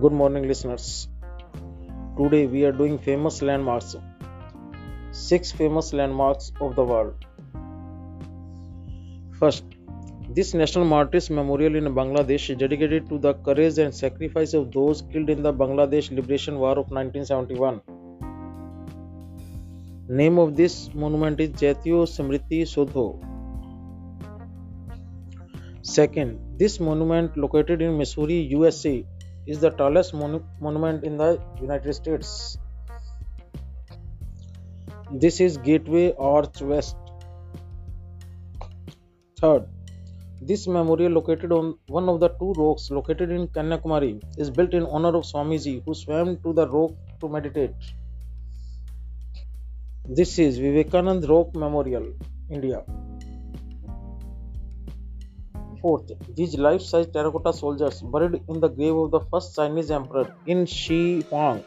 Good morning, listeners. Today we are doing famous landmarks. Six famous landmarks of the world. First, this National Martyrs Memorial in Bangladesh is dedicated to the courage and sacrifice of those killed in the Bangladesh Liberation War of 1971. Name of this monument is Jatiyo Smriti Soudho. Second, this monument located in Missouri, USA is the tallest monu- monument in the United States. This is Gateway Arch West. Third, this memorial located on one of the two rocks located in Kanyakumari is built in honor of Swamiji who swam to the rock to meditate. This is Vivekanand Rock Memorial, India. Fourth, these life-size terracotta soldiers buried in the grave of the first Chinese emperor Qin Shi Huang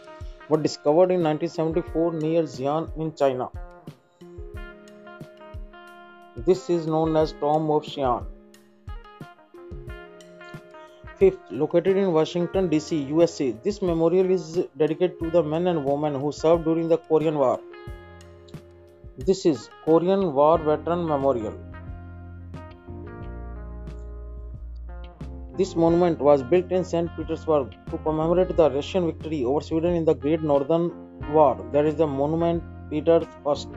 were discovered in 1974 near Xi'an in China. This is known as Tomb of Xi'an. Fifth, located in Washington DC, USA, this memorial is dedicated to the men and women who served during the Korean War. This is Korean War Veteran Memorial. This monument was built in St. Petersburg to commemorate the Russian victory over Sweden in the Great Northern War. There is the monument Peter First.